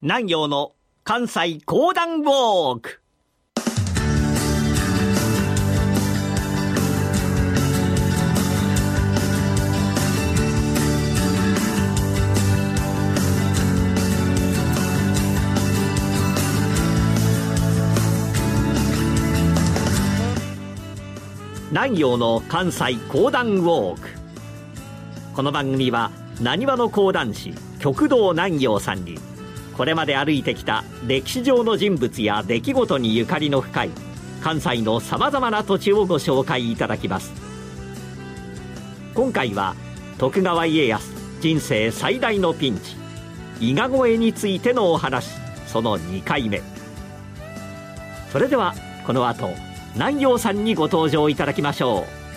南陽の関西講談ウォーク。南陽の関西講談ウォーク。この番組はなにわの講談師極道南陽さんにこれまで歩いてきた歴史上の人物や出来事にゆかりの深い関西のさまざまな土地をご紹介いただきます。今回は徳川家康人生最大のピンチ伊賀越えについてのお話その2回目。それではこの後南陽さんにご登場いただきましょう。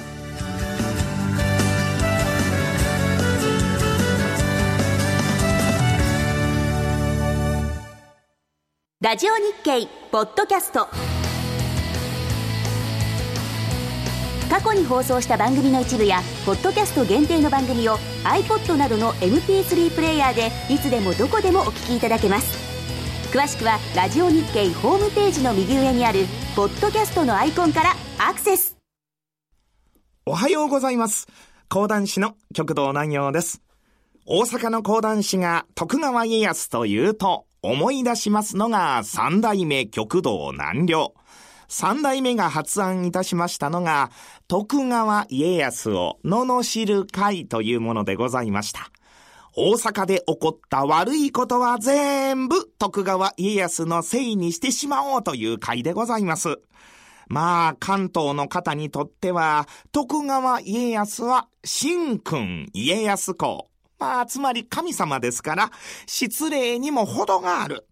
ラジオ日経ポッドキャスト。過去に放送した番組の一部やポッドキャスト限定の番組を iPod などの MP3 プレイヤーでいつでもどこでもお聞きいただけます。詳しくはラジオ日経ホームページの右上にあるポッドキャストのアイコンからアクセス。おはようございます。講談師の極道南陽です。大阪の講談師が徳川家康というと思い出しますのが三代目極道南梁。三代目が発案いたしましたのが、徳川家康を罵る会というものでございました。大阪で起こった悪いことは全部徳川家康のせいにしてしまおうという会でございます。まあ、関東の方にとっては、徳川家康は、新君家康公。まあ、つまり神様ですから、失礼にも程がある。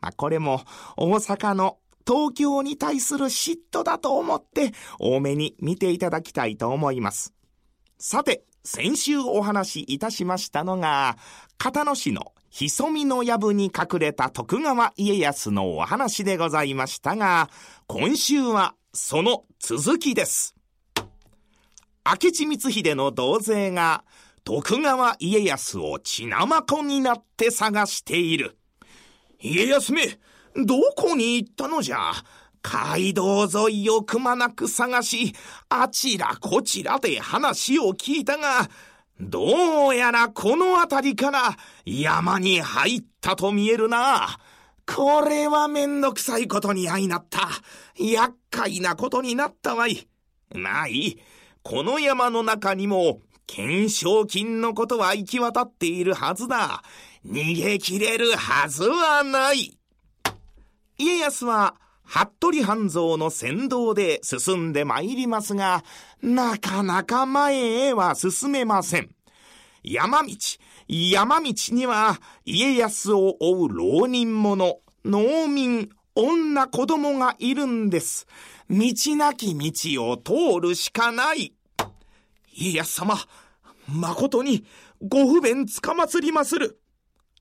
まあ、これも大阪の東京に対する嫉妬だと思って、多めに見ていただきたいと思います。さて、先週お話しいたしましたのが、片野市の潜みの藪に隠れた徳川家康のお話でございましたが、今週はその続きです。明智光秀の同勢が徳川家康を血なまこになって探している。家康め、どこに行ったのじゃ？街道沿いをくまなく探し、あちらこちらで話を聞いたが、どうやらこの辺りから山に入ったと見えるな。これはめんどくさいことに相なった。厄介なことになったわい。まあいい。この山の中にも懸賞金のことは行き渡っているはずだ。逃げ切れるはずはない。家康は、服部半蔵の先導で進んで参りますが、なかなか前へは進めません。山道、山道には家康を追う浪人者、農民、女子供がいるんです。道なき道を通るしかない。家康様、誠にご不便つかまつりまする。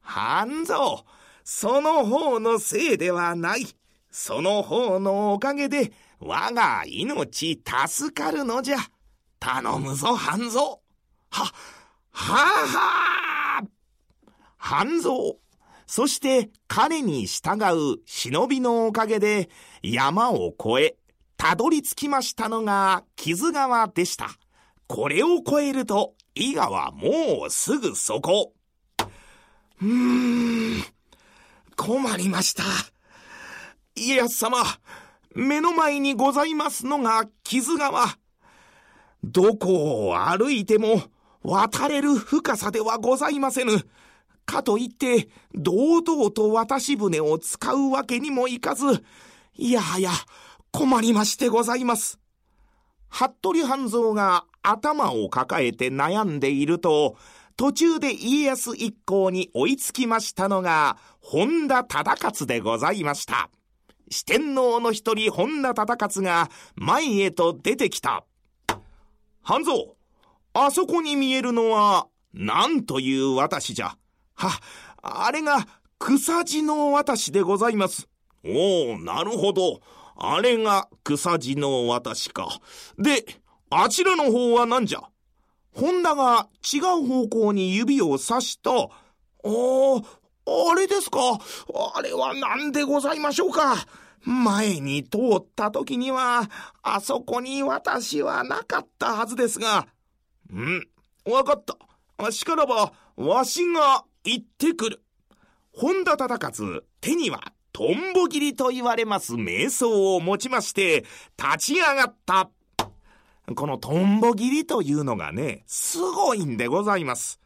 半蔵、その方のせいではない。その方のおかげで我が命助かるのじゃ。頼むぞ、半蔵。は、はあはあ半蔵。そして彼に従う忍びのおかげで山を越え、たどり着きましたのが木津川でした。これを越えると、伊賀はもうすぐそこ。うーん、困りました。家康様、目の前にございますのが木津川。どこを歩いても渡れる深さではございませぬ。かといって、堂々と渡し船を使うわけにもいかず、いやはや、困りましてございます。服部半蔵が頭を抱えて悩んでいると、途中で家康一行に追いつきましたのが、本田忠勝でございました。四天王の一人本田忠勝が前へと出てきた。半蔵、あそこに見えるのは、何という私じゃ。は、あれが草地の私でございます。おお、なるほど。あれが草地の私か。で、あちらの方は何じゃ？本田が違う方向に指を指した。おー、あれですか？あれは何でございましょうか？前に通った時には、あそこに私はなかったはずですが。うん、わかった。しからば、わしが行ってくる。本田忠勝、手には、トンボ切りと言われます瞑想を持ちまして、立ち上がった。このトンボ切りというのがね、すごいんでございます。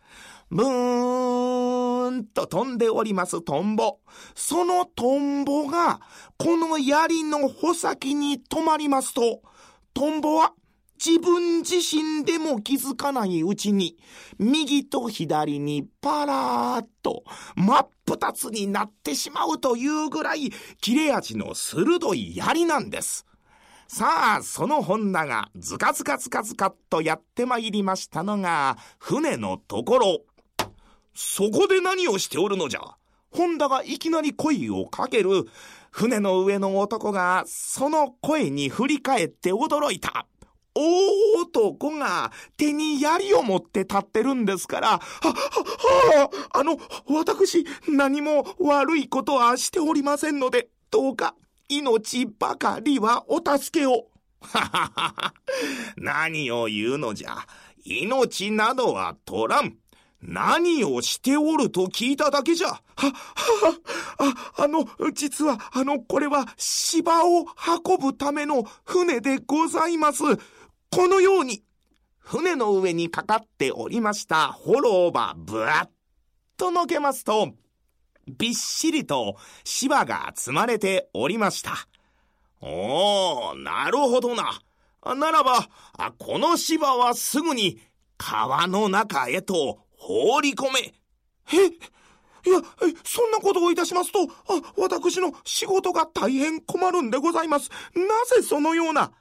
ブーンと飛んでおりますトンボ。そのトンボが、この槍の穂先に止まりますと、トンボは自分自身でも気づかないうちに、右と左にパラーっと真っ二つになってしまうというぐらい切れ味の鋭い槍なんです。さあ、その本田がズカズカズカズカっとやってまいりましたのが、船のところ。そこで何をしておるのじゃ？本田がいきなり声をかける。船の上の男がその声に振り返って驚いた。大男が手に槍を持って立ってるんですから、は、は、はあ、あの、私、何も悪いことはしておりませんので、どうか、命ばかりはお助けを。ははは何を言うのじゃ。命などは取らん。何をしておると聞いただけじゃ。は、は、あ、あの、実は、あの、これは芝を運ぶための船でございます。このように、船の上にかかっておりましたホローバぶわっとのけますと、びっしりと芝が積まれておりました。おー、なるほどな。ならば、この芝はすぐに川の中へと放り込め。えいや、そんなことをいたしますと、あ、私の仕事が大変困るんでございます。なぜそのような。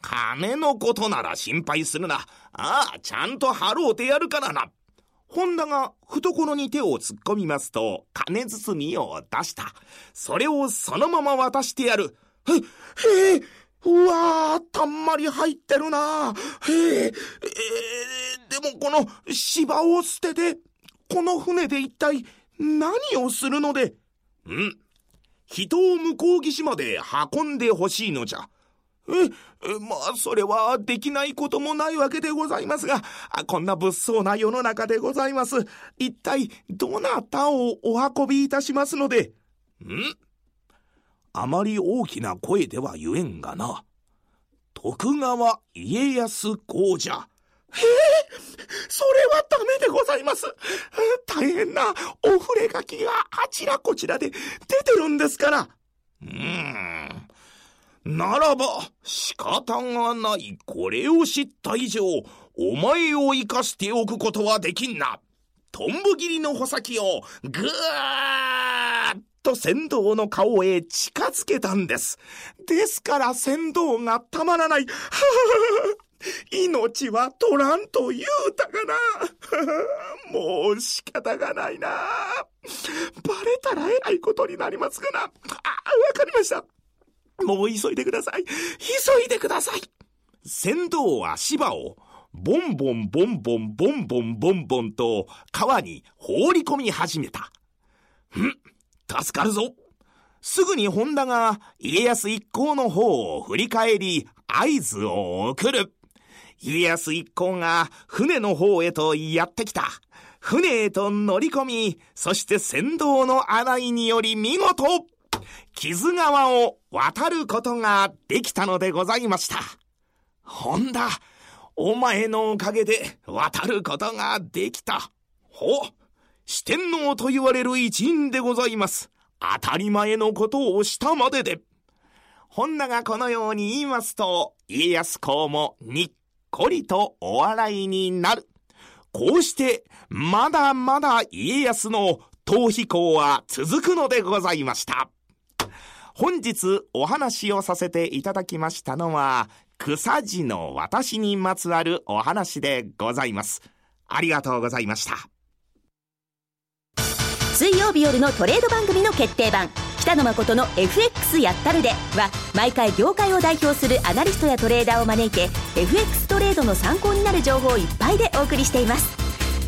金のことなら心配するな。ああ、ちゃんと払うてやるからな。本田が懐に手を突っ込みますと、金包みを出した。それをそのまま渡してやる。へ、へえ、うわー、たんまり入ってるな。へえ、えー、でもこの芝を捨てて、この船で一体何をするので？うん人を向こう岸まで運んでほしいのじゃ。え、まあ、それはできないこともないわけでございますが、こんな物騒な世の中でございます。一体、どなたをお運びいたしますので？んあまり大きな声では言えんがな。徳川家康公じゃ。ええそれはダメでございます。大変なお触れ書きがあちらこちらで出てるんですから。うーん。ならば、仕方がない。これを知った以上、お前を生かしておくことはできんな。トンボ切りの穂先を、ぐーっと船頭の顔へ近づけたんです。ですから船頭がたまらない。命は取らんと言うたかな。もう仕方がないな。バレたらえらいことになりますがな。あ、わかりました。もう急いでください。急いでください。船頭は芝を、ボンボンボンボンボンボンボンボンと川に放り込み始めた。ん助かるぞ。すぐに本田が家康一行の方を振り返り合図を送る。家康一行が船の方へとやってきた。船へと乗り込み、そして船頭の案内により見事、木津川を渡ることができたのでございました。本田、お前のおかげで渡ることができた。ほ、四天王と言われる一員でございます。当たり前のことをしたまでで。本田がこのように言いますと、家康公もにっこりとお笑いになる。こうして、まだまだ家康の逃避行は続くのでございました。本日お話をさせていただきましたのは、草地の私にまつわるお話でございます。ありがとうございました。水曜日夜のトレード番組の決定版北野誠の FX やったるでは毎回業界を代表するアナリストやトレーダーを招いて FX トレードの参考になる情報をいっぱいでお送りしています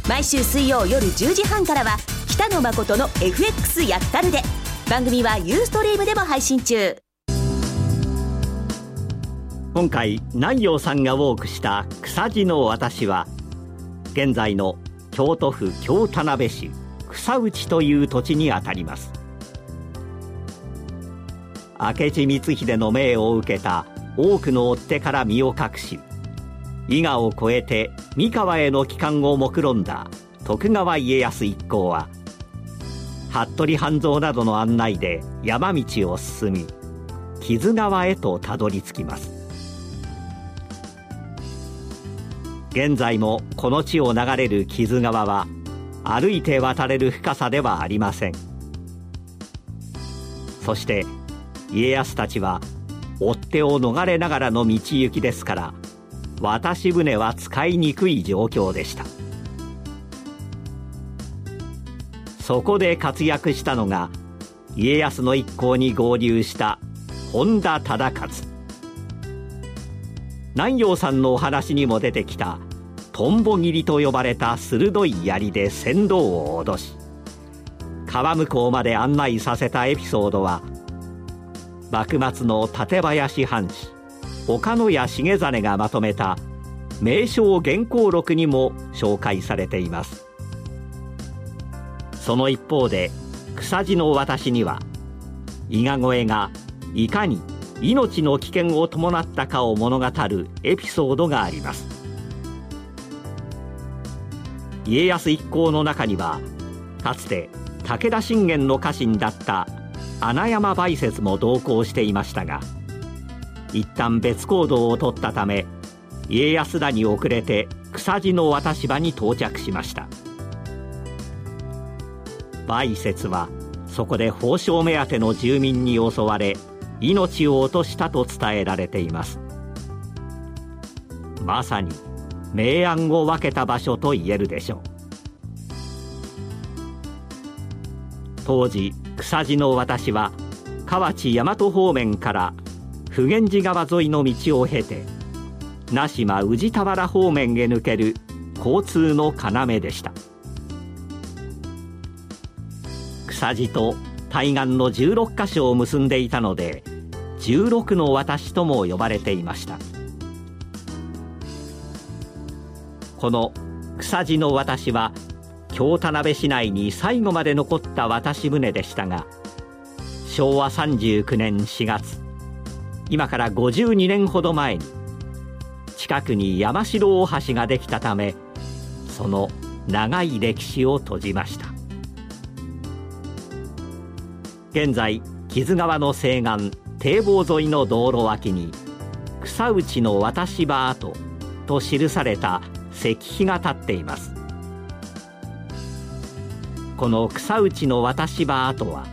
毎週水曜夜10時半からは北野誠の FX やったるで番組はユーストリームでも配信中。今回南陽さんがウォークした草地の私は現在の京都府京田辺市草内という土地にあたります。明智光秀の命を受けた多くの追手から身を隠し伊賀を越えて三河への帰還を目論んだ徳川家康一行は服部半蔵などの案内で山道を進み木津川へとたどり着きます。現在もこの地を流れる木津川は歩いて渡れる深さではありません。そして家康たちは追っ手を逃れながらの道行きですから渡し船は使いにくい状況でした。そこで活躍したのが家康の一行に合流した本田忠勝。南陽さんのお話にも出てきたトンボ切りと呼ばれた鋭い槍で船頭を脅し川向こうまで案内させたエピソードは幕末の館林藩士岡野谷重実がまとめた名称原稿録にも紹介されています。その一方で草地の私には伊賀越えがいかに命の危険を伴ったかを物語るエピソードがあります。家康一行の中にはかつて武田信玄の家臣だった穴山梅雪も同行していましたが一旦別行動をとったため家康らに遅れて草地の渡し場に到着しました。梅雪はそこで宝生目当ての住民に襲われ命を落としたと伝えられています。まさに明暗を分けた場所と言えるでしょう。当時草地の私は河内大和方面から普賢寺川沿いの道を経て名島宇治田原方面へ抜ける交通の要でした。草地と対岸の16カ所を結んでいたので16の私とも呼ばれていました。この草地の私は京田辺市内に最後まで残った渡し船でしたが昭和39年4月今から52年ほど前に近くに山城大橋ができたためその長い歴史を閉じました。現在木津川の西岸堤防沿いの道路脇に草内の渡し場跡と記された石碑が立っています。この草内の渡し場跡は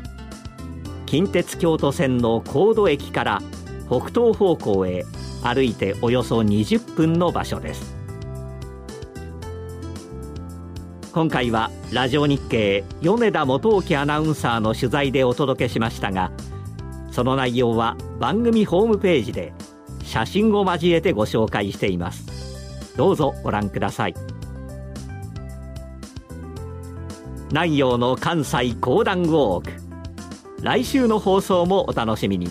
近鉄京都線の高度駅から北東方向へ歩いておよそ20分の場所です。今回はラジオ日経米田元興アナウンサーの取材でお届けしましたがその内容は番組ホームページで写真を交えてご紹介しています。どうぞご覧ください。南陽の関西講談ウォーク。来週の放送もお楽しみに。